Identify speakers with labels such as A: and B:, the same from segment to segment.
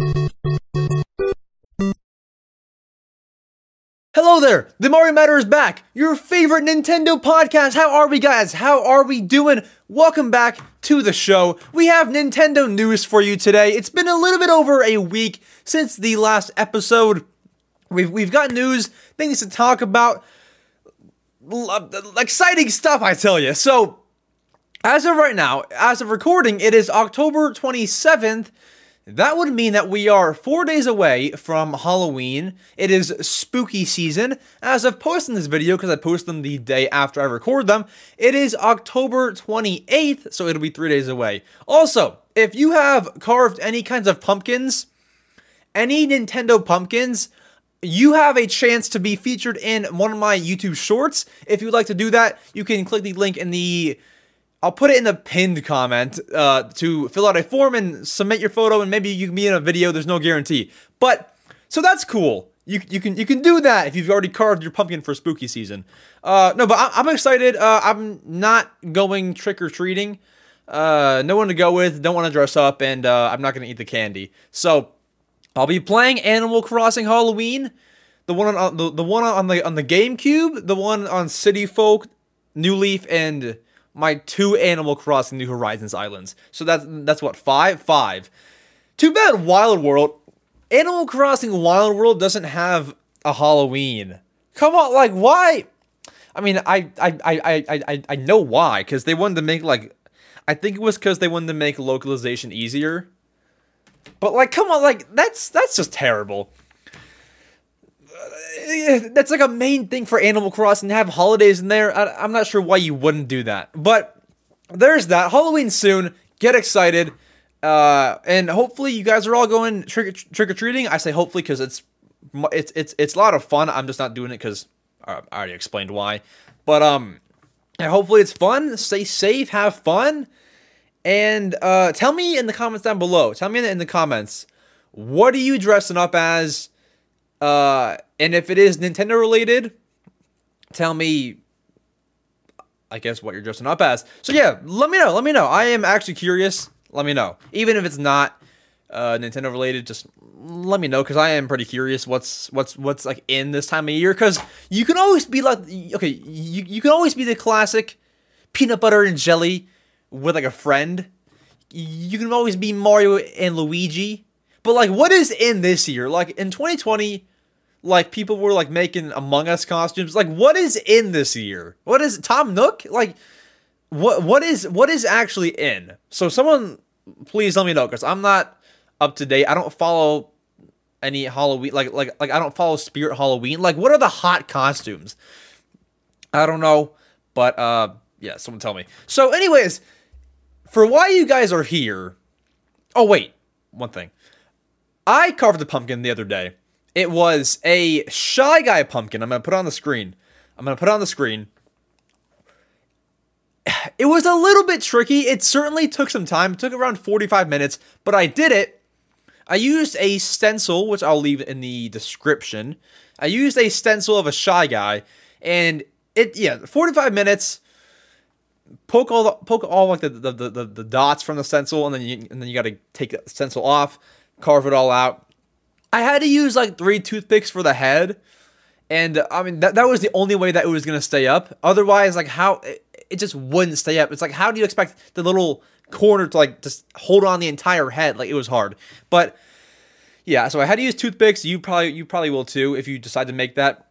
A: Hello there, the Mario Matter is back, your favorite Nintendo podcast. How are we, guys? How are we doing? Welcome back to the show. We have Nintendo news for you today. It's been a little bit over a week since the last episode. We've, we've got news, things to talk about, exciting stuff, I tell you. So, as of right now, as of recording, it is October 27th. That would mean that we are four days away from Halloween. It is spooky season. As of posting this video, because I post them the day after I record them, it is October 28th, so it'll be three days away. Also, if you have carved any kinds of pumpkins, any Nintendo pumpkins, you have a chance to be featured in one of my YouTube shorts. If you'd like to do that, you can click the link in the I'll put it in the pinned comment uh, to fill out a form and submit your photo, and maybe you can be in a video. There's no guarantee, but so that's cool. You, you can you can do that if you've already carved your pumpkin for spooky season. Uh, no, but I, am excited. Uh, I'm not going trick or treating. Uh, no one to go with. Don't want to dress up, and uh, I'm not gonna eat the candy. So I'll be playing Animal Crossing Halloween. The one on the, the one on the on the GameCube, the one on City Folk, New Leaf, and my two Animal Crossing New Horizons islands. So that's that's what five five. Too bad Wild World, Animal Crossing Wild World doesn't have a Halloween. Come on, like why? I mean, I I I I I, I know why because they wanted to make like, I think it was because they wanted to make localization easier. But like, come on, like that's that's just terrible that's like a main thing for Animal Crossing to have holidays in there. I, am not sure why you wouldn't do that, but there's that. Halloween soon. Get excited, uh, and hopefully you guys are all going trick trick or treating. I say hopefully because it's it's it's it's a lot of fun. I'm just not doing it because uh, I already explained why. But um, hopefully it's fun. Stay safe, have fun, and uh, tell me in the comments down below. Tell me in the comments what are you dressing up as uh, and if it is Nintendo related, tell me, I guess, what you're dressing up as. So yeah, let me know. Let me know. I am actually curious. Let me know. Even if it's not uh, Nintendo related, just let me know because I am pretty curious what's what's what's like in this time of year. Because you can always be like, okay, you you can always be the classic peanut butter and jelly with like a friend. You can always be Mario and Luigi. But like, what is in this year? Like in 2020, like people were like making Among Us costumes. Like, what is in this year? What is Tom Nook? Like, what what is what is actually in? So someone please let me know because I'm not up to date. I don't follow any Halloween like like like I don't follow Spirit Halloween. Like, what are the hot costumes? I don't know, but uh, yeah, someone tell me. So, anyways, for why you guys are here. Oh wait, one thing. I carved a pumpkin the other day it was a Shy Guy pumpkin. I'm going to put on the screen. I'm going to put on the screen. It was a little bit tricky. It certainly took some time. It took around 45 minutes, but I did it. I used a stencil, which I'll leave in the description. I used a stencil of a Shy Guy, and it, yeah, 45 minutes. Poke all the, poke all like the, the, the, the dots from the stencil, and then you and then you got to take the stencil off, carve it all out, I had to use like three toothpicks for the head. And I mean, that, that was the only way that it was going to stay up. Otherwise, like how it, it just wouldn't stay up. It's like, how do you expect the little corner to like just hold on the entire head? Like it was hard. But yeah, so I had to use toothpicks. You probably, you probably will too if you decide to make that.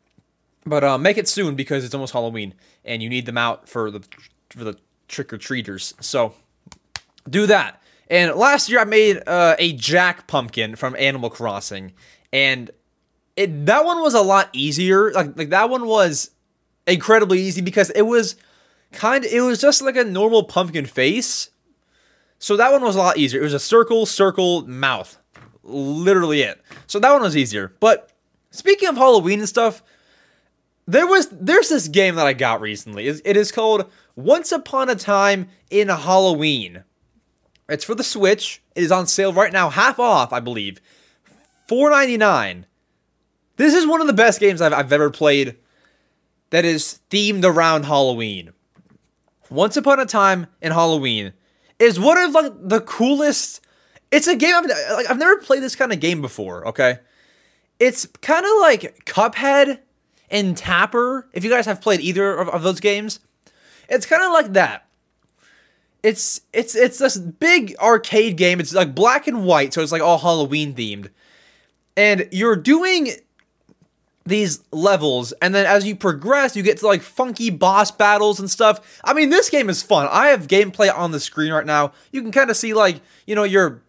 A: But uh, make it soon because it's almost Halloween and you need them out for the for the trick or treaters. So do that. And last year I made uh, a Jack pumpkin from Animal Crossing, and it that one was a lot easier. Like like that one was incredibly easy because it was kind of it was just like a normal pumpkin face. So that one was a lot easier. It was a circle, circle, mouth. Literally it. So that one was easier. But speaking of Halloween and stuff, there was there's this game that I got recently. It is called Once Upon a Time in Halloween. It's for the Switch. It is on sale right now, half off, I believe. $4.99. This is one of the best games I've, I've ever played that is themed around Halloween. Once Upon a Time in Halloween is one of like the coolest It's a game I've like I've never played this kind of game before. Okay, it's kind of like Cuphead and Tapper. If you guys have played either of, of those games, it's kind of like that. It's it's it's this big arcade game. It's like black and white, so it's like all Halloween themed, and you're doing these levels and then as you progress you get to like funky boss battles and stuff. I mean this game is fun. I have gameplay on the screen right now. You can kind of see like you know you're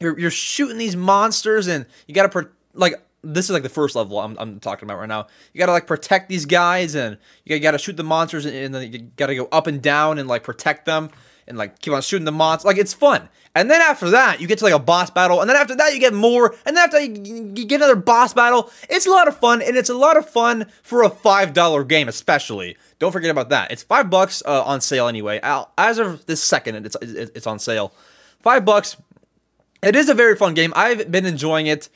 A: you're, you're shooting these monsters and you gotta pro- like this is like the first level I'm, I'm talking about right now you gotta like protect these guys and you gotta shoot the monsters and then you gotta go up and down and like protect them and like keep on shooting the monsters. Like it's fun. And then after that, you get to like a boss battle, and then after that, you get more, and then after that, you, you get another boss battle. It's a lot of fun, and it's a lot of fun for a five dollar game, especially. Don't forget about that. It's five bucks uh, on sale anyway. As of this second, it's it's on sale. Five bucks. It is a very fun game. I've been enjoying it.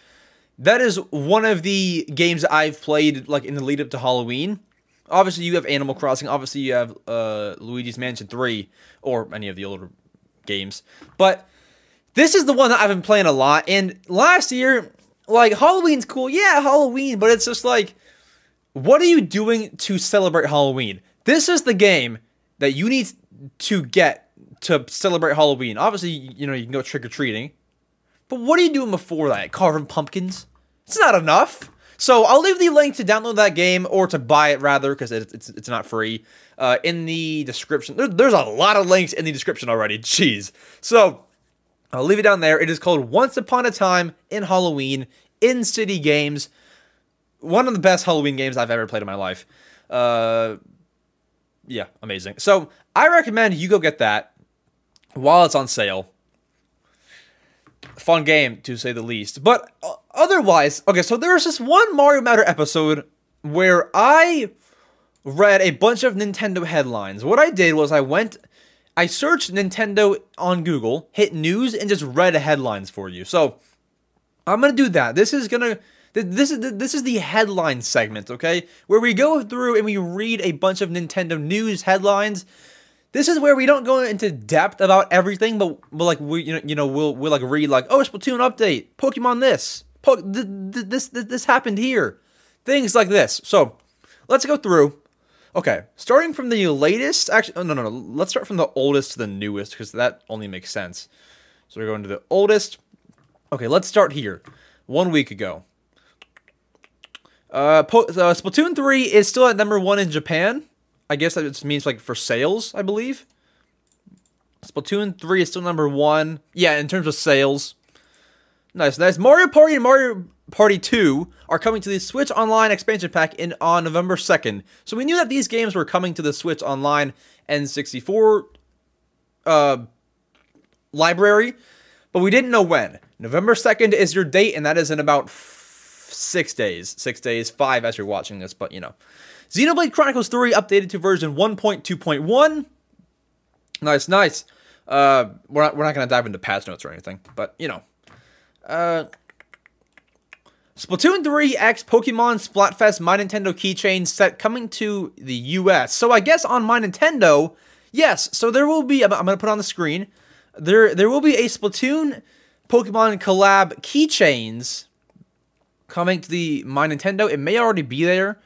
A: That is one of the games I've played like in the lead up to Halloween obviously you have Animal Crossing. Obviously you have uh, Luigi's Mansion Three or any of the older games. But this is the one that I've been playing a lot. And last year, like Halloween's cool, yeah, Halloween, but it's just like, what are you doing to celebrate Halloween? This is the game that you need to get to celebrate Halloween. Obviously, you know you can go trick or treating, but what are you doing before that? Carving pumpkins? It's not enough. So I'll leave the link to download that game or to buy it rather because it, it's it's not free uh, in the description. There, there's a lot of links in the description already. Jeez. So I'll leave it down there. It is called Once Upon a Time in Halloween in City Games. One of the best Halloween games I've ever played in my life. Uh, yeah, amazing. So I recommend you go get that while it's on sale fun game to say the least. But uh, otherwise, okay, so there was this one Mario Matter episode where I read a bunch of Nintendo headlines. What I did was I went, I searched Nintendo on Google, hit news, and just read headlines for you. So I'm gonna do that. This is gonna. This is this is the headline segment, okay? Where we go through and we read a bunch of Nintendo news headlines this is where we don't go into depth about everything, but, but like we you know you know we'll we'll like read like oh Splatoon update, Pokemon this, po- th- th- this th- this happened here, things like this. So let's go through. Okay, starting from the latest. Actually, oh, no, no, no. Let's start from the oldest to the newest because that only makes sense. So we're going to the oldest. Okay, let's start here. One week ago. Uh, po- uh, Splatoon 3 is still at number one in Japan. I guess that just means like for sales, I believe. Splatoon 3 is still number one. Yeah, in terms of sales. Nice, nice. Mario Party and Mario Party 2 are coming to the Switch Online expansion pack in on November 2nd. So we knew that these games were coming to the Switch Online N64 uh, library, but we didn't know when. November 2nd is your date, and that is in about f- six days. Six days, five as you're watching this, but you know. Xenoblade Chronicles 3 updated to version 1.2.1. Nice, nice. Uh, we're not, we're not going to dive into patch notes or anything, but you know. Uh, Splatoon 3 X Pokemon Splatfest My Nintendo keychain set coming to the US. So I guess on My Nintendo, yes. So there will be. I'm, I'm going to put on the screen. There there will be a Splatoon Pokemon collab keychains coming to the My Nintendo. It may already be there.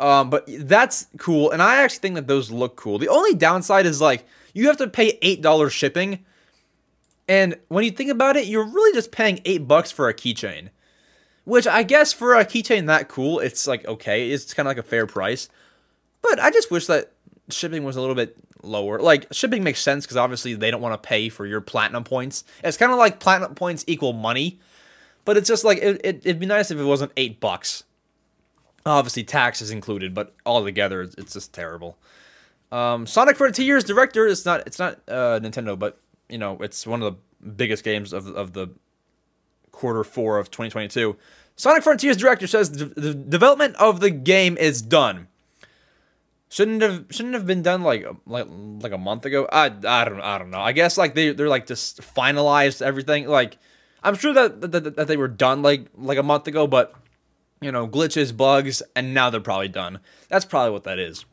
A: Um, but that's cool, and I actually think that those look cool. The only downside is like you have to pay eight dollars shipping, and when you think about it, you're really just paying eight bucks for a keychain, which I guess for a keychain that cool, it's like okay, it's kind of like a fair price. But I just wish that shipping was a little bit lower. Like shipping makes sense because obviously they don't want to pay for your platinum points. It's kind of like platinum points equal money, but it's just like it, it, it'd be nice if it wasn't eight bucks Obviously, tax is included, but altogether, it's just terrible. Um, Sonic Frontiers director is not it's not uh, Nintendo, but you know it's one of the biggest games of of the quarter four of 2022. Sonic Frontiers director says the, development of the game is done. Shouldn't have shouldn't have been done like like like a month ago. I I don't I don't know. I guess like they they're like just finalized everything. Like I'm sure that that, that they were done like like a month ago, but you know, glitches, bugs, and now they're probably done. That's probably what that is.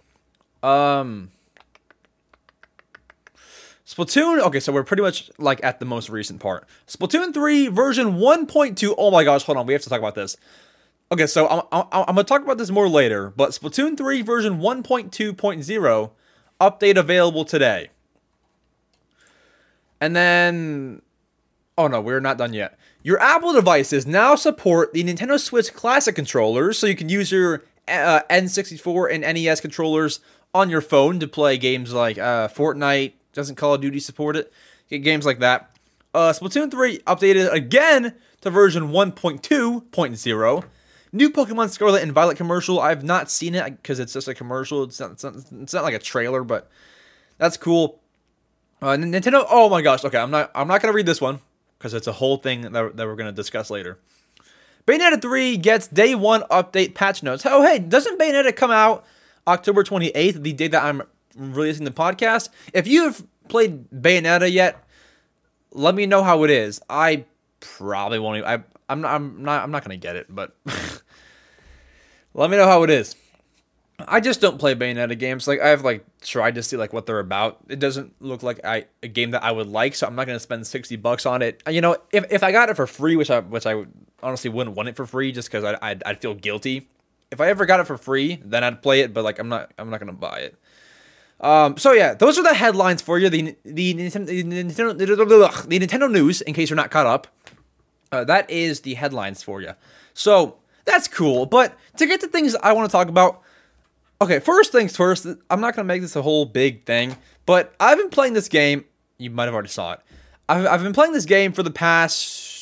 A: Um Splatoon, okay, so we're pretty much like at the most recent part. Splatoon 3 version 1.2. Oh my gosh, hold on, we have to talk about this. Okay, so I'm, I'm, I'm gonna talk about this more later, but Splatoon 3 version 1.2.0 update available today. And then, oh no, we're not done yet. Your Apple devices now support the Nintendo Switch Classic controllers, so you can use your uh, N64 and NES controllers on your phone to play games like uh, Fortnite. Doesn't Call of Duty support it? Games like that. Uh, Splatoon 3 updated again to version 1.2.0. New Pokemon Scarlet and Violet commercial. I've not seen it because it's just a commercial. It's not, it's not, it's not like a trailer, but that's cool. Uh, Nintendo. Oh my gosh. Okay, I'm not. I'm not gonna read this one because it's a whole thing that, that we're gonna discuss later. Bayonetta 3 gets day one update patch notes. Oh hey, doesn't Bayonetta come out October 28th, the day that I'm releasing the podcast? If you've played Bayonetta yet, let me know how it is. I probably won't. Even, I I'm not. I'm not. I'm not gonna get it, but let me know how it is. I just don't play Bayonetta games. Like I've like tried to see like what they're about. It doesn't look like I a game that I would like, so I'm not gonna spend sixty bucks on it. You know, if, if I got it for free, which I which I honestly wouldn't want it for free, just because I'd, I'd I'd feel guilty. If I ever got it for free, then I'd play it. But like I'm not I'm not gonna buy it. Um, so yeah, those are the headlines for you. The the Nintendo, the Nintendo, the Nintendo news, in case you're not caught up. Uh, that is the headlines for you. So that's cool. But to get to things I want to talk about, okay, first things first, I'm not going to make this a whole big thing, but I've been playing this game. You might have already saw it. I've, I've been playing this game for the past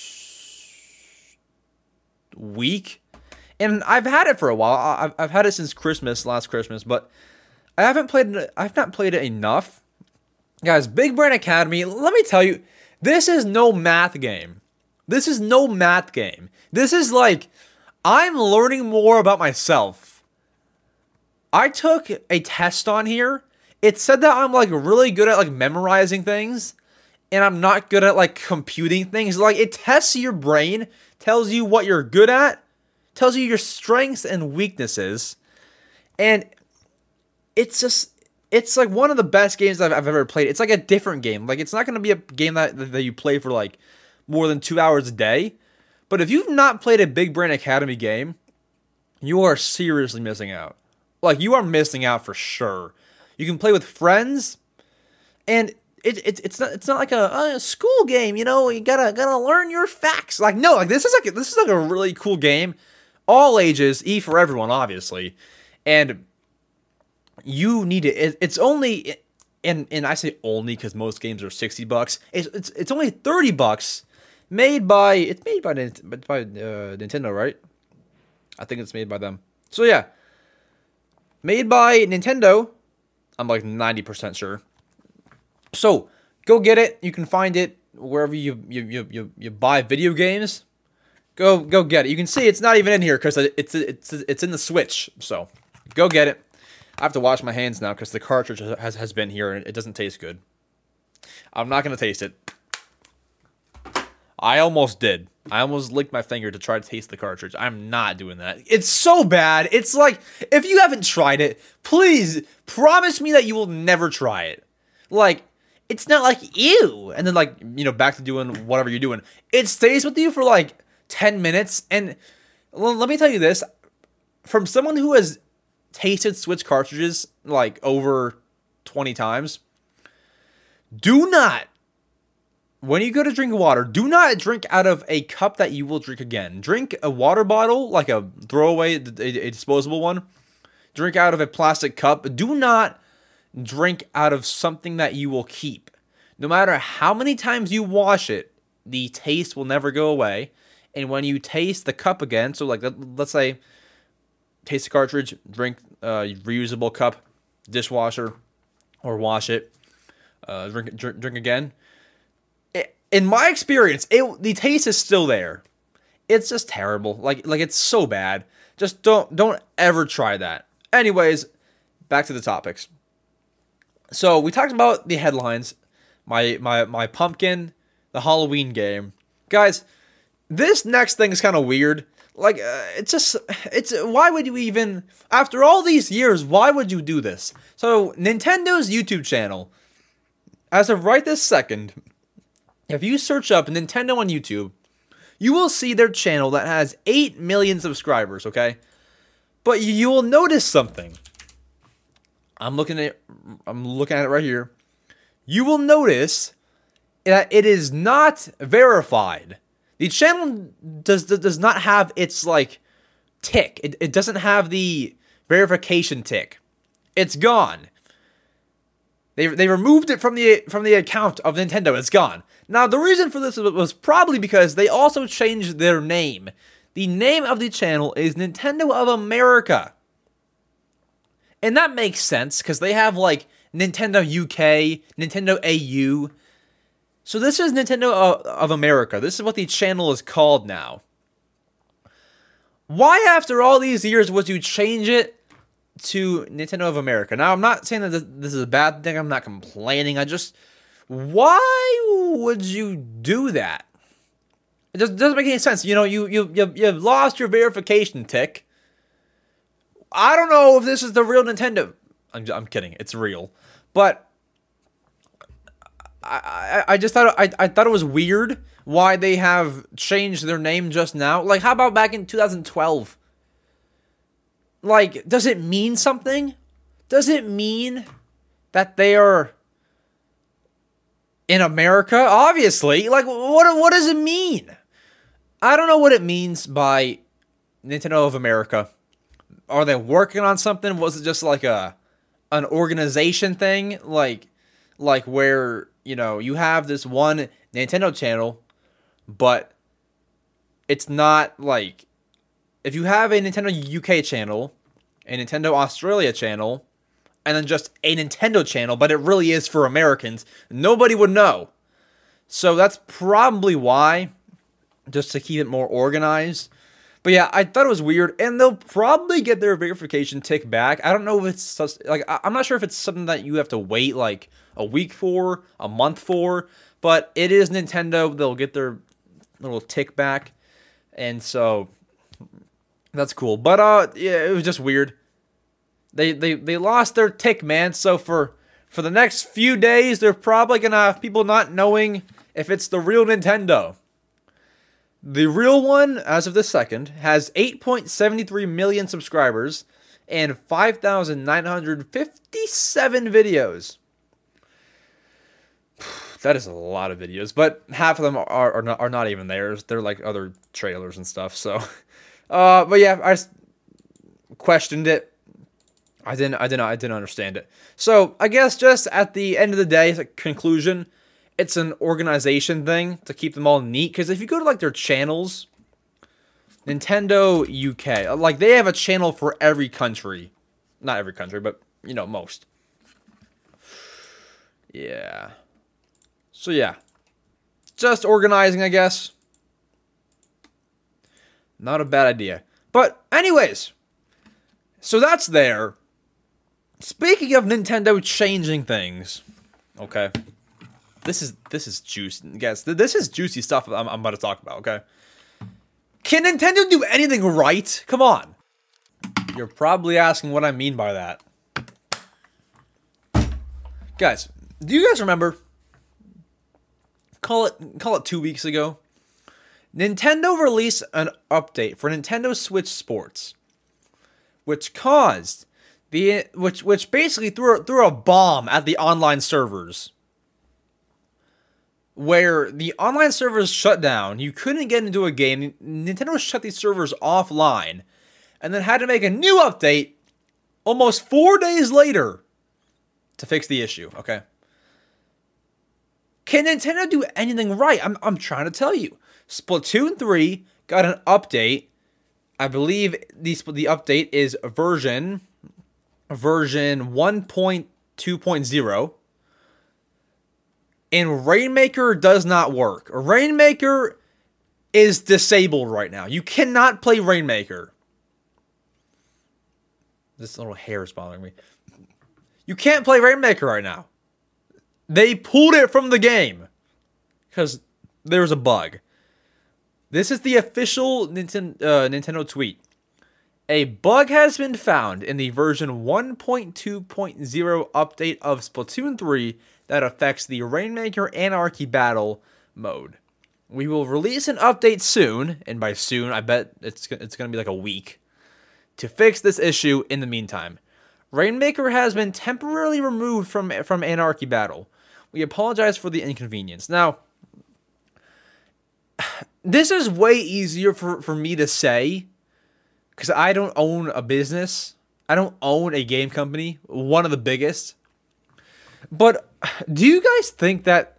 A: week, and I've had it for a while. I've, I've had it since Christmas, last Christmas, but I haven't played it. I've not played it enough. Guys, Big Brain Academy, let me tell you, this is no math game. This is no math game. This is like I'm learning more about myself. I took a test on here. It said that I'm like really good at like memorizing things and I'm not good at like computing things. Like it tests your brain, tells you what you're good at, tells you your strengths and weaknesses. And it's just it's like one of the best games I've, I've ever played. It's like a different game. Like it's not going to be a game that that you play for like more than two hours a day. But if you've not played a Big Brain Academy game, you are seriously missing out. Like you are missing out for sure. You can play with friends, and it, it it's not it's not like a, a, school game. You know, you gotta gotta learn your facts. Like no, like this is like this is like a really cool game, all ages, E for everyone, obviously, and you need it. it it's only and and I say only because most games are sixty bucks. It's, it's it's only thirty bucks made by it's made by by uh, Nintendo, right? I think it's made by them. So yeah, made by Nintendo. I'm like ninety percent sure. So go get it. You can find it wherever you you you you, you buy video games. Go go get it. You can see it's not even in here because it's it's it's in the Switch. So go get it. I have to wash my hands now because the cartridge has, has been here and it doesn't taste good. I'm not gonna taste it. I almost did. I almost licked my finger to try to taste the cartridge. I'm not doing that. It's so bad. It's like if you haven't tried it, please promise me that you will never try it. Like it's not like ew, and then like you know back to doing whatever you're doing. It stays with you for like ten minutes, and let me tell you this: from someone who has tasted Switch cartridges like over twenty times, do not when you go to drink water, do not drink out of a cup that you will drink again. Drink a water bottle, like a throwaway, a, disposable one. Drink out of a plastic cup. Do not drink out of something that you will keep. No matter how many times you wash it, the taste will never go away. And when you taste the cup again, so like let's say, taste the cartridge, drink a reusable cup, dishwasher, or wash it, uh, drink, drink drink again in my experience, it the taste is still there. It's just terrible. Like like it's so bad. Just don't don't ever try that. Anyways, back to the topics. So we talked about the headlines, my my my pumpkin, the Halloween game, guys. This next thing is kind of weird. Like uh, it's just it's why would you even after all these years why would you do this? So Nintendo's YouTube channel as of right this second, if you search up Nintendo on YouTube, you will see their channel that has 8 million subscribers, okay? But you will notice something. I'm looking at I'm looking at it right here. You will notice that it is not verified. The channel does does not have its like tick. It, it doesn't have the verification tick. It's gone. They, they removed it from the from the account of Nintendo. It's gone. Now the reason for this was probably because they also changed their name. The name of the channel is Nintendo of America. And that makes sense because they have like Nintendo UK, Nintendo AU. So this is Nintendo of America. This is what the channel is called now. Why, after all these years, would you change it to Nintendo of America? Now, I'm not saying that this is a bad thing. I'm not complaining. I just, why would you do that? It just doesn't make any sense. You know, you you you you've lost your verification tick. I don't know if this is the real Nintendo. I'm I'm kidding. It's real, but I I, I just thought I I thought it was weird why they have changed their name just now. Like, how about back in 2012? Like, does it mean something? Does it mean that they are in America? Obviously. Like, what what does it mean? I don't know what it means by Nintendo of America. Are they working on something? Was it just like a an organization thing? Like like where, you know, you have this one Nintendo channel but it's not like if you have a Nintendo UK channel, a Nintendo Australia channel, and then just a Nintendo channel, but it really is for Americans, nobody would know. So that's probably why, just to keep it more organized. But yeah, I thought it was weird, and they'll probably get their verification tick back. I don't know if it's like I'm not sure if it's something that you have to wait like a week for, a month for, but it is Nintendo. They'll get their little tick back, and so that's cool. But uh, yeah, it was just weird. They they they lost their tick, man. So for for the next few days, they're probably gonna have people not knowing if it's the real Nintendo. The real one, as of this second, has 8.73 million subscribers and 5,957 videos. That is a lot of videos, but half of them are are not, are not even theirs. They're like other trailers and stuff. So, uh, but yeah, I questioned it. I didn't, I didn't, I didn't understand it. So I guess just at the end of the day, conclusion, it's an organization thing to keep them all neat. Because if you go to like their channels, Nintendo UK, like they have a channel for every country, not every country, but you know most. Yeah. So yeah, just organizing, I guess. Not a bad idea. But anyways, so that's there. Speaking of Nintendo changing things, okay. This is this is juicy, guys. This is juicy stuff I'm, I'm about to talk about. Okay. Can Nintendo do anything right? Come on. You're probably asking what I mean by that. Guys, do you guys remember call it call it two weeks ago, Nintendo released an update for Nintendo Switch Sports, which caused the which which basically threw threw a bomb at the online servers. Where the online servers shut down, you couldn't get into a game. Nintendo shut these servers offline, and then had to make a new update almost four days later to fix the issue. Okay. Can Nintendo do anything right? I'm, I'm trying to tell you. Splatoon 3 got an update. I believe the, the update is version version 1.2.0. And Rainmaker does not work. Rainmaker is disabled right now. You cannot play Rainmaker. This little hair is bothering me. You can't play Rainmaker right now. They pulled it from the game because there was a bug. This is the official Nintendo, uh, Nintendo tweet. A bug has been found in the version 1.2.0 update of Splatoon 3 that affects the Rainmaker Anarchy Battle mode. We will release an update soon, and by soon, I bet it's, it's going to be like a week, to fix this issue in the meantime. Rainmaker has been temporarily removed from, from Anarchy Battle. We apologize for the inconvenience. Now, this is way easier for, for me to say because I don't own a business. I don't own a game company, one of the biggest. But do you guys think that,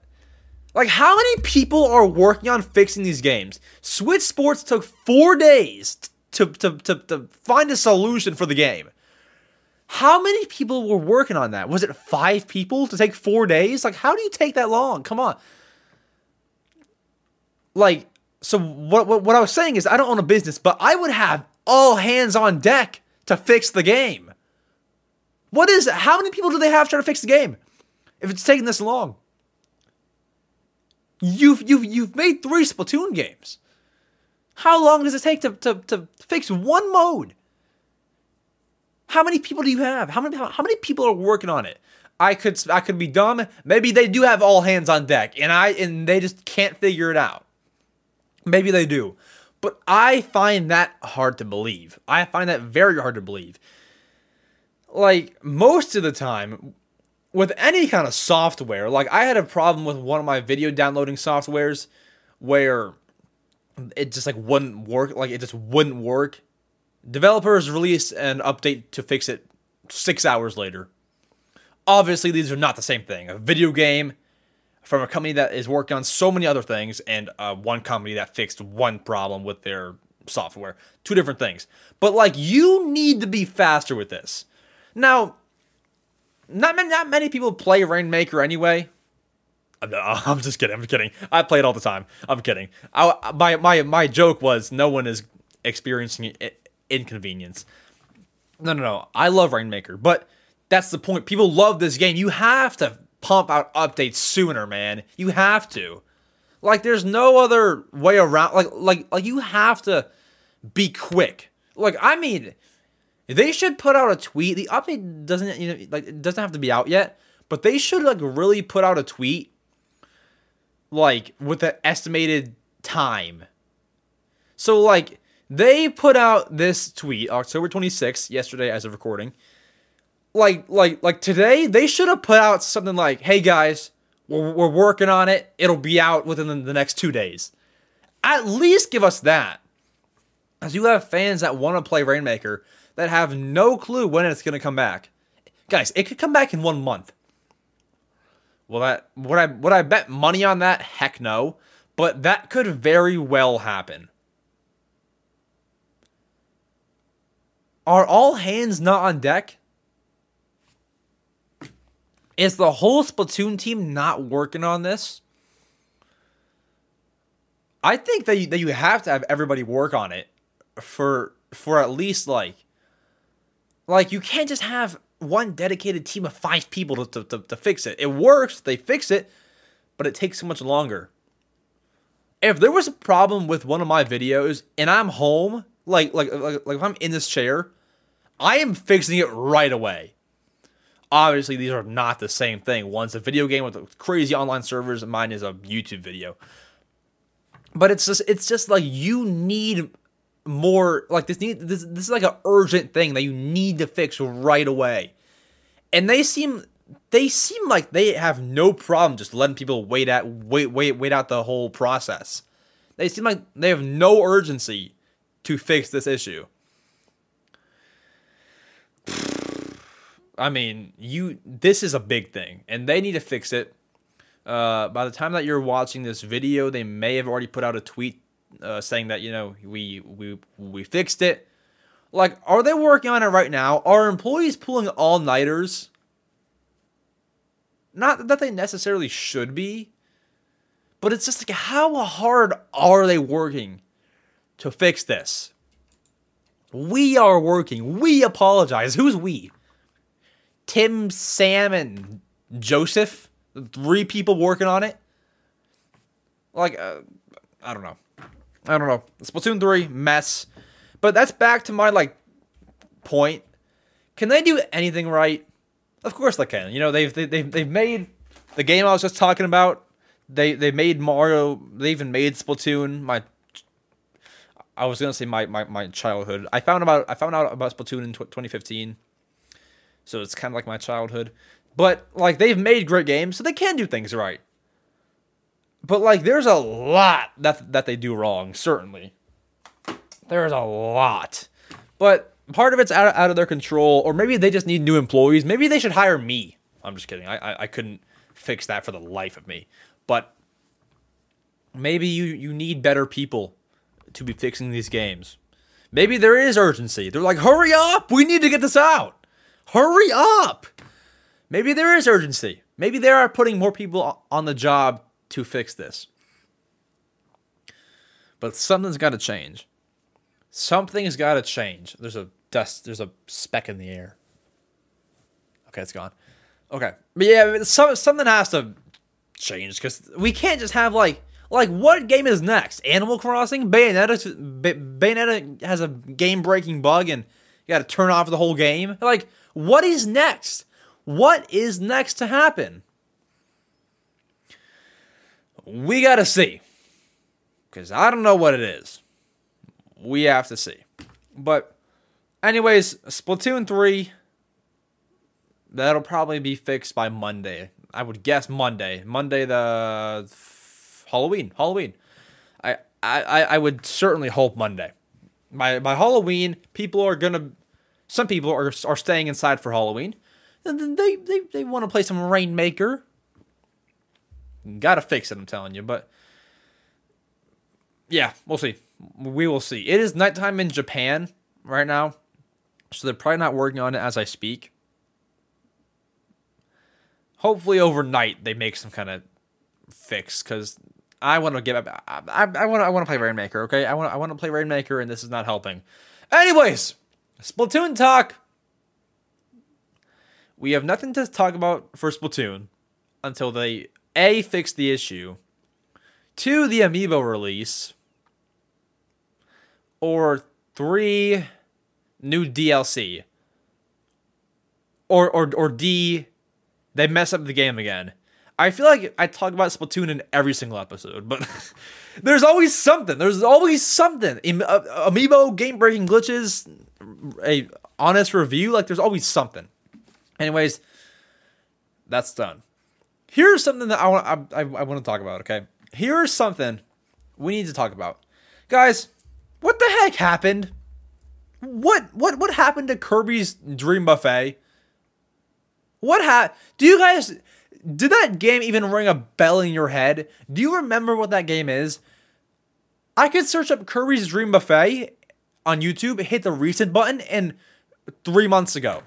A: like, how many people are working on fixing these games? Switch Sports took four days to, to, to, to find a solution for the game. How many people were working on that? Was it five people to take four days? Like, how do you take that long? Come on. Like, so what, what, what I was saying is I don't own a business, but I would have all hands on deck to fix the game. What is? How many people do they have trying to fix the game? If it's taking this long. You've you've you've made three Splatoon games. How long does it take to, to, to fix one mode? How many people do you have? How many how many people are working on it? I could I could be dumb. Maybe they do have all hands on deck and I and they just can't figure it out. Maybe they do. But I find that hard to believe. I find that very hard to believe. Like, most of the time, with any kind of software, like, I had a problem with one of my video downloading softwares where it just, like, wouldn't work. Like, it just wouldn't work. Developers released an update to fix it six hours later. Obviously, these are not the same thing. A video game from a company that is working on so many other things and uh, one company that fixed one problem with their software. Two different things. But like you need to be faster with this. Now, not many, not many people play Rainmaker anyway. No, I'm just kidding. I'm kidding. I play it all the time. I'm kidding. I, my my my joke was no one is experiencing inconvenience. No, no, no. I love Rainmaker, but that's the point. People love this game. You have to pump out updates sooner, man. You have to. Like there's no other way around like like like you have to be quick. Like I mean they should put out a tweet. The update doesn't you know like it doesn't have to be out yet, but they should like really put out a tweet like with the estimated time. So like they put out this tweet October 26th, yesterday as of recording like like like today they should have put out something like hey guys we're, we're working on it. It'll be out within the next two days. At least give us that. As you have fans that want to play rainmaker that have no clue when it's going to come back. Guys it could come back in one month. Well that would i would i bet money on that? Heck no. But that could very well happen. Are all hands not on deck is the whole Splatoon team not working on this? I think that you, that you have to have everybody work on it for for at least like like you can't just have one dedicated team of five people to, to, to, fix it. It works, they fix it, but it takes so much longer. If there was a problem with one of my videos and I'm home, like like like, like if I'm in this chair, I am fixing it right away. Obviously, these are not the same thing. One's a video game with crazy online servers, and mine is a YouTube video. But it's just it's just like you need more like this need this this is like an urgent thing that you need to fix right away. And they seem they seem like they have no problem just letting people wait at wait wait wait out the whole process. They seem like they have no urgency to fix this issue. I mean, you this is a big thing, and they need to fix it. Uh, by the time that you're watching this video, they may have already put out a tweet uh, saying that you know we we we fixed it. Like, are they working on it right now? Are employees pulling all nighters? Not that they necessarily should be, but it's just like how hard are they working to fix this? We are working. We apologize. Who's we? Tim, Sam, and Joseph. Three people working on it. Like, uh, I don't know. I don't know. Splatoon 3, mess. But that's back to my, like, point, can they do anything right? Of course they can. You know, they've they, they've they've made the game I was just talking about. They they made Mario. They even made Splatoon. My I was gonna say my, my, my childhood. I found about I found out about Splatoon in 2015, so it's kind of like my childhood. But like they've made great games, so they can do things right. But like there's a lot that that they do wrong. Certainly, there's a lot. But part of it's out of, out of their control, or maybe they just need new employees. Maybe they should hire me. I'm just kidding. I, I, I couldn't fix that for the life of me. But maybe you you need better people to be fixing these games. Maybe there is urgency. They're like, hurry up! We need to get this out! Hurry up! Maybe there is urgency. Maybe they are putting more people on the job to fix this. But something's got to change. Something's got to change. There's a dust. There's a speck in the air. Okay, it's gone. Okay, but yeah, some, something has to change because we can't just have like like what game is next? Animal Crossing? Bayonetta Bayonetta has a game breaking bug and you got to turn off the whole game. Like what is next? What is next to happen? We got to see. Cuz I don't know what it is. We have to see. But anyways, Splatoon 3 that'll probably be fixed by Monday. I would guess Monday. Monday the Halloween. Halloween. I, I, I would certainly hope Monday. By by Halloween, people are gonna some people are are staying inside for Halloween. And they they, they want to play some Rainmaker. Gotta fix it, I'm telling you. But yeah, we'll see. We will see. It is nighttime in Japan right now. So they're probably not working on it as I speak hopefully overnight they make some kind of fix because I want to get I, I, I want I want to play Rainmaker. Okay, I want I want to play Rainmaker, and this is not helping. Anyways, Splatoon talk. We have nothing to talk about for Splatoon until they a fix the issue, two the amiibo release, or three new DLC, or or or D they mess up the game again. I feel like I talk about Splatoon in every single episode, but there's always something. There's always something. Uh, amiibo game breaking glitches, a honest review. Like there's always something. Anyways, that's done. Here's something that I want. I, I, I want to talk about. Okay, here's something we need to talk about, guys. What the heck happened? What what what happened to Kirby's Dream Buffet? What ha? Do you guys? Did that game even ring a bell in your head? Do you remember what that game is? I could search up Kirby's Dream Buffet on YouTube, hit the recent button, and three months ago.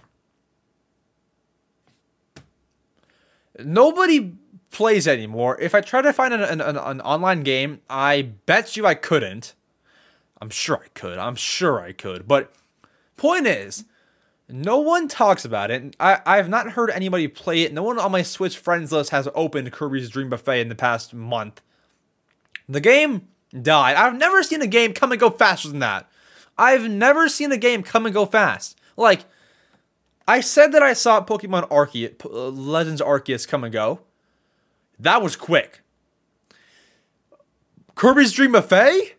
A: Nobody plays anymore. If I try to find an, an, an, online game, I bet you I couldn't. I'm sure I could. I'm sure I could. But point is, no one talks about it. I, I have not heard anybody play it. No one on my Switch friends list has opened Kirby's Dream Buffet in the past month. The game died. I've never seen a game come and go faster than that. I've never seen a game come and go fast. Like, I said that I saw Pokemon Arceus, uh, Legends Arceus come and go. That was quick. Kirby's Dream Buffet?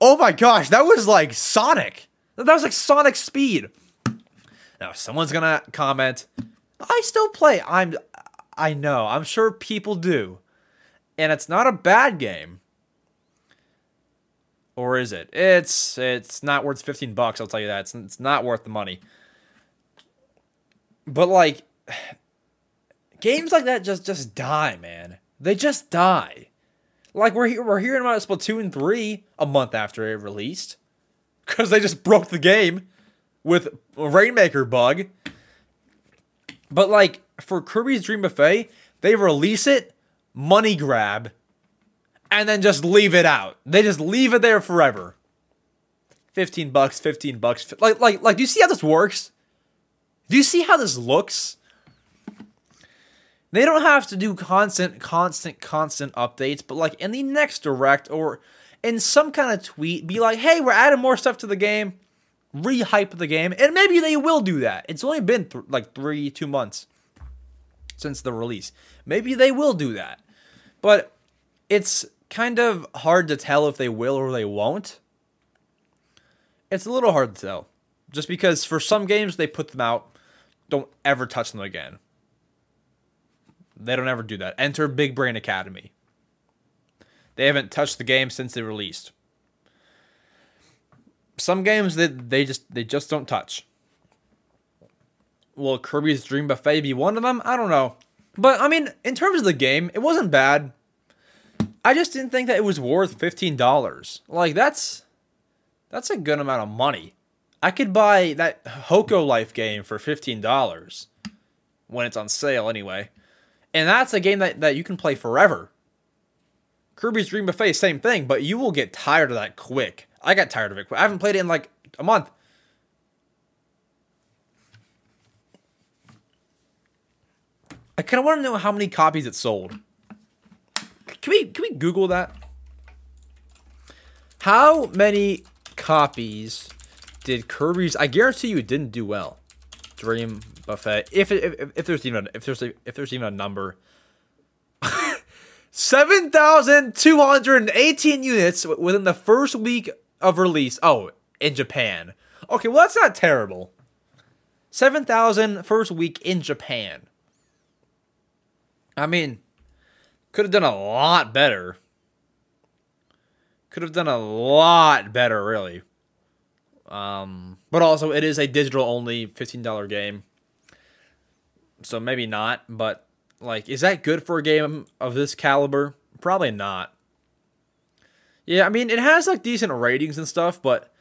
A: Oh my gosh, that was like Sonic. That was like Sonic speed. Now, someone's gonna comment, I still play. I'm I know, I'm sure people do. And it's not a bad game. Or is it? It's it's not worth 15 bucks, I'll tell you that. It's, it's not worth the money. But like games like that just just die, man. They just die. Like we're here, we're hearing about Splatoon 3 a month after it released cuz they just broke the game with a Rainmaker bug. But like for Kirby's Dream Buffet, they release it, money grab, and then just leave it out. They just leave it there forever. 15 bucks, 15 bucks. Like like like do you see how this works? Do you see how this looks? They don't have to do constant constant constant updates, but like in the next direct or in some kind of tweet be like, "Hey, we're adding more stuff to the game." re-hype the game, and maybe they will do that. It's only been th- like three, two months since the release. Maybe they will do that, but it's kind of hard to tell if they will or they won't. It's a little hard to tell, just because for some games they put them out, don't ever touch them again. They don't ever do that. Enter Big Brain Academy. They haven't touched the game since they released. Some games that they just they just don't touch. Will Kirby's Dream Buffet be one of them? I don't know. But I mean, in terms of the game, it wasn't bad. I just didn't think that it was worth $15. Like that's that's a good amount of money. I could buy that Hokko Life game for $15 when it's on sale anyway. And that's a game that, that you can play forever. Kirby's Dream Buffet, same thing, but you will get tired of that quick. I got tired of it. I haven't played it in like a month. I kind of want to know how many copies it sold. Can we can we Google that? How many copies did Kirby's? I guarantee you it didn't do well. Dream Buffet. If if, if there's even if there's if there's even a number. 7,218 units within the first week of release. Oh, in Japan. Okay, well, that's not terrible. 7,000 first week in Japan. I mean, could have done a lot better. Could have done a lot better, really. Um, but also, it is a digital only $15 game. So maybe not, but like, is that good for a game of this caliber? Probably not. Yeah, I mean, it has like decent ratings and stuff, but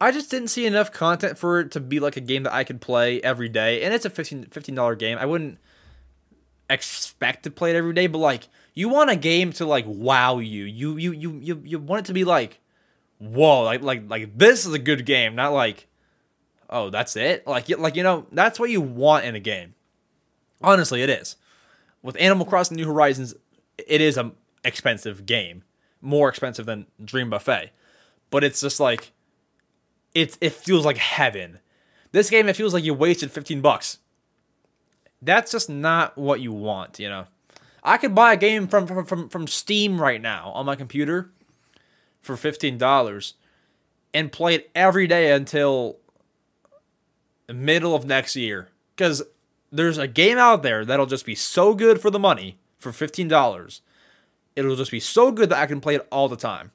A: I just didn't see enough content for it to be like a game that I could play every day. And it's a 15 $15 game. I wouldn't expect to play it every day, but like, you want a game to like wow you. You you you you you want it to be like, whoa, like like like this is a good game, not like, oh, that's it. Like like you know, that's what you want in a game. Honestly, it is with Animal Crossing New Horizons, it is a expensive game, more expensive than Dream Buffet, but it's just like it it feels like heaven. This game it feels like you wasted 15 bucks. That's just not what you want, you know. I could buy a game from from from, from Steam right now on my computer for $15 and play it every day until the middle of next year cuz there's a game out there that'll just be so good for the money for $15. It'll just be so good that I can play it all the time.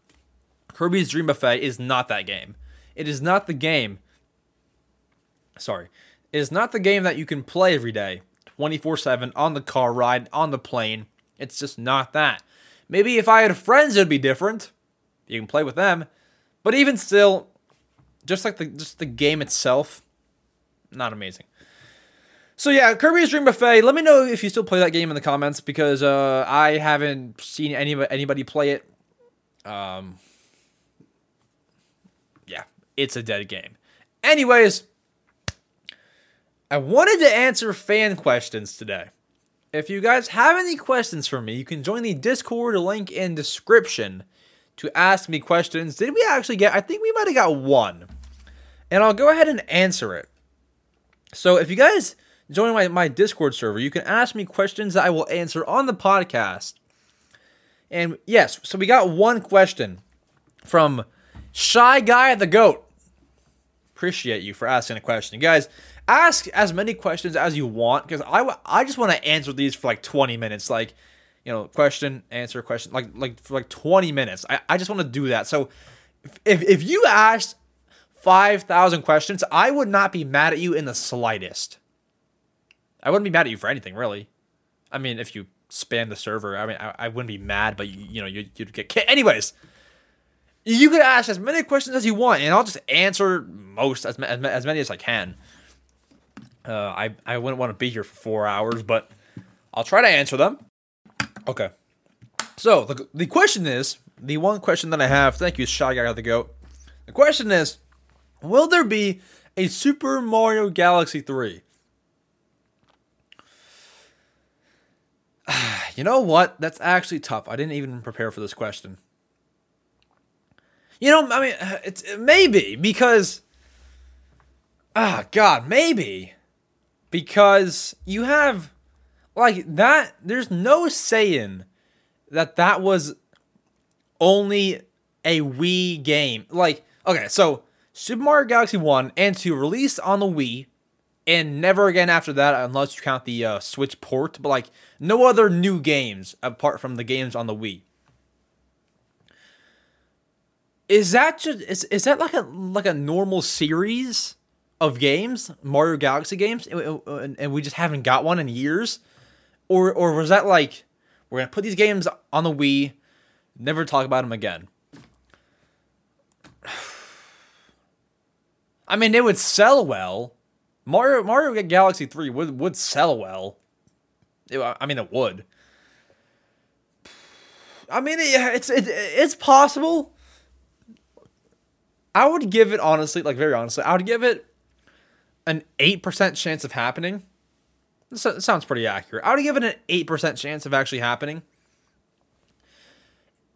A: Kirby's Dream Buffet is not that game. It is not the game. Sorry. It is not the game that you can play every day, 24 7, on the car ride, on the plane. It's just not that. Maybe if I had friends, it'd be different. You can play with them. But even still, just like the just the game itself, not amazing. So yeah, Kirby's Dream Buffet. Let me know if you still play that game in the comments because uh, I haven't seen any anybody play it. Um, yeah, it's a dead game. Anyways, I wanted to answer fan questions today. If you guys have any questions for me, you can join the Discord link in description to ask me questions. Did we actually get? I think we might have got one, and I'll go ahead and answer it. So if you guys join my, my Discord server. You can ask me questions that I will answer on the podcast. And yes, so we got one question from Shy Guy the Goat. Appreciate you for asking a question. Guys, ask as many questions as you want because I, I just want to answer these for like 20 minutes. Like, you know, question, answer, question, like like for like 20 minutes. I, I just want to do that. So if, if you asked 5,000 questions, I would not be mad at you in the slightest. I wouldn't be mad at you for anything, really. I mean, if you spam the server, I mean, I, I wouldn't be mad, but you, you know, you, would get. kicked Anyways, you could ask as many questions as you want, and I'll just answer most as, as, as many as I can. Uh, I I wouldn't want to be here for four hours, but I'll try to answer them. Okay. So the the question is the one question that I have. Thank you, Shy Guy the Goat. The question is, will there be a Super Mario Galaxy three? you know what? That's actually tough. I didn't even prepare for this question. You know, I mean, it's maybe because Ah, God, maybe. Because you have, like, that, there's no saying that that was only a Wii game. Like, okay, so Super Mario Galaxy 1 and 2 released on the Wii, and never again after that, unless you count the uh, Switch port, but like, no other new games apart from the games on the Wii. Is that just is, is that like a like a normal series of games, Mario Galaxy games, and, we just haven't got one in years, or or was that like we're gonna put these games on the Wii, never talk about them again? I mean, it would sell well. Mario Mario Galaxy Three would would sell well. It, I mean, it would. I mean, it, it's it, it's possible. I would give it honestly, like very honestly, I would give it an eight percent chance of happening. This sounds pretty accurate. I would give it an eight percent chance of actually happening.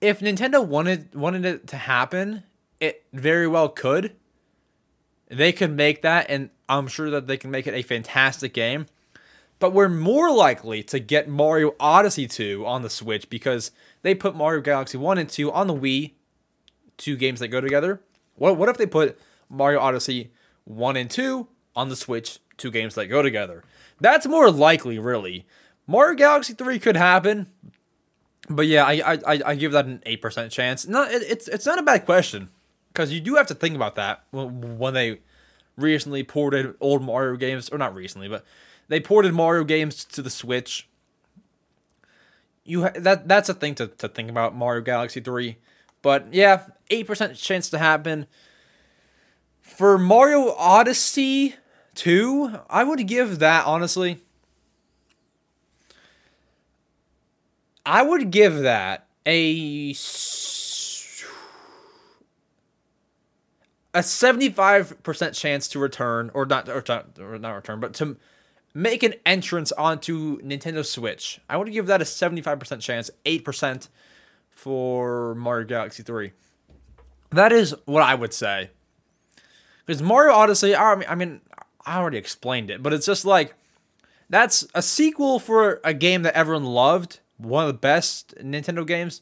A: If Nintendo wanted wanted it to happen, it very well could. They could make that, and I'm sure that they can make it a fantastic game. But we're more likely to get Mario Odyssey 2 on the Switch because they put Mario Galaxy 1 and 2 on the Wii, two games that go together. What what if they put Mario Odyssey 1 and 2 on the Switch, two games that go together? That's more likely, really. Mario Galaxy 3 could happen. But yeah, I I, I give that an 8% chance. No, it, it's it's not a bad question because you do have to think about that when they recently ported old Mario games, or not recently, but they ported Mario games to the Switch. You ha- that that's a thing to, to think about Mario Galaxy 3. But yeah, 8% chance to happen. For Mario Odyssey 2, I would give that honestly. I would give that a a 75% chance to return or not or, or not return, but to make an entrance onto Nintendo Switch. I would give that a 75% chance, 8% for Mario Galaxy 3. That is what I would say. Because Mario Odyssey, I mean, I already explained it, but it's just like that's a sequel for a game that everyone loved, one of the best Nintendo games.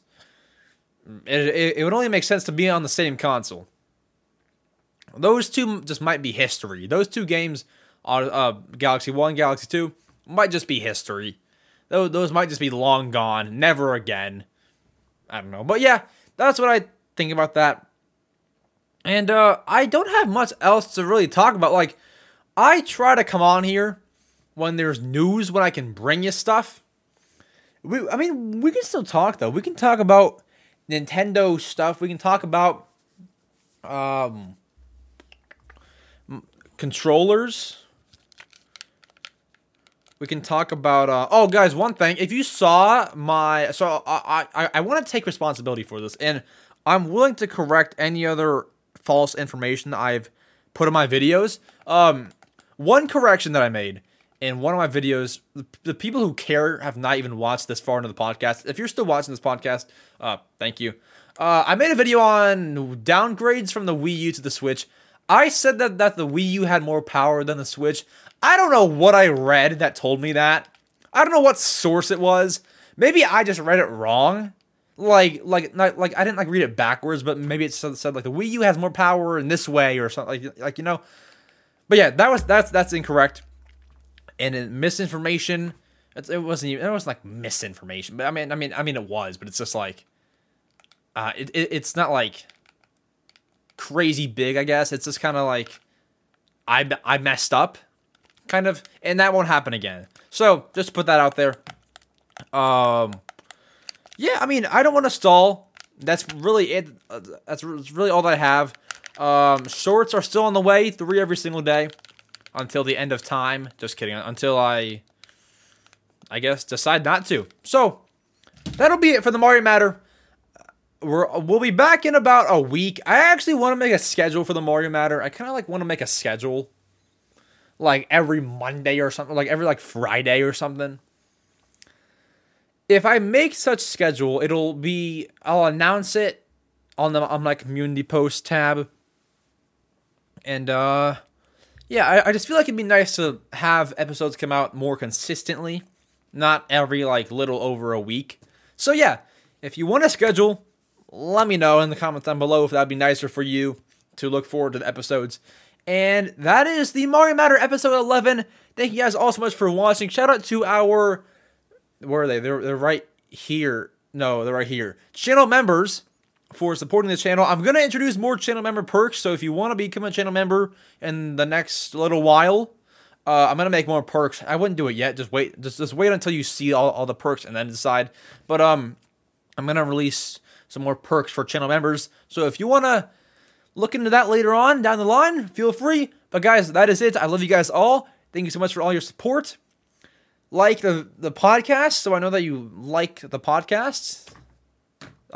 A: It, it, it would only make sense to be on the same console. Those two just might be history. Those two games, uh, Galaxy 1, Galaxy 2, might just be history. Those, those might just be long gone, never again. I don't know. But yeah, that's what I think about that. And uh, I don't have much else to really talk about. Like, I try to come on here when there's news, when I can bring you stuff. We, I mean, we can still talk though. We can talk about Nintendo stuff. We can talk about um, controllers. We can talk about. Uh, oh, guys, one thing. If you saw my, so I I, I want to take responsibility for this, and I'm willing to correct any other false information I've put in my videos. Um, one correction that I made in one of my videos, the, people who care have not even watched this far into the podcast. If you're still watching this podcast, uh, thank you. Uh, I made a video on downgrades from the Wii U to the Switch. I said that, that the Wii U had more power than the Switch. I don't know what I read that told me that. I don't know what source it was. Maybe I just read it wrong. Like, like, not, like I didn't like read it backwards, but maybe it said, said like the Wii U has more power in this way or something. Like, like you know. But yeah, that was that's that's incorrect. And misinformation. it wasn't even. It wasn't like misinformation, but I mean, I mean, I mean, it was. But it's just like, uh, it, it it's not like crazy big, I guess. It's just kind of like I I messed up, kind of, and that won't happen again. So just put that out there. Um, yeah, I mean, I don't want to stall. That's really it. That's really all that I have. Um, shorts are still on the way, three every single day until the end of time. Just kidding. Until I, I guess, decide not to. So that'll be it for the Mario Matter we're we'll be back in about a week. I actually want to make a schedule for the Mario Matter. I kind of like want to make a schedule, like every Monday or something, like every like Friday or something. If I make such schedule, it'll be I'll announce it on the on my community post tab, and uh, yeah, I, I just feel like it'd be nice to have episodes come out more consistently, not every like little over a week. So yeah, if you want to schedule, let me know in the comments down below if that'd be nicer for you to look forward to the episodes. And that is the Mario Matter episode 11. Thank you guys all so much for watching. Shout out to our where are they? They're they're right here. No, they're right here. Channel members for supporting the channel. I'm gonna introduce more channel member perks. So if you want to become a channel member in the next little while, uh, I'm gonna make more perks. I wouldn't do it yet. Just wait. Just just wait until you see all, all the perks and then decide. But um, I'm gonna release some more perks for channel members. So if you wanna look into that later on down the line, feel free. But guys, that is it. I love you guys all. Thank you so much for all your support. Like the the podcast, so I know that you like the podcast.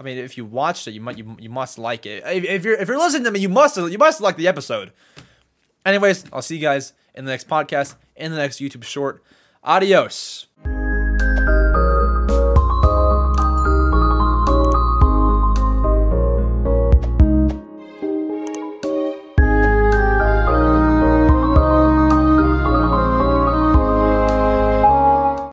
A: I mean, if you watched it, you might you, you must like it. If, if you're if you're listening to me, you must you must like the episode. Anyways, I'll see you guys in the next podcast, in the next YouTube short. Adios.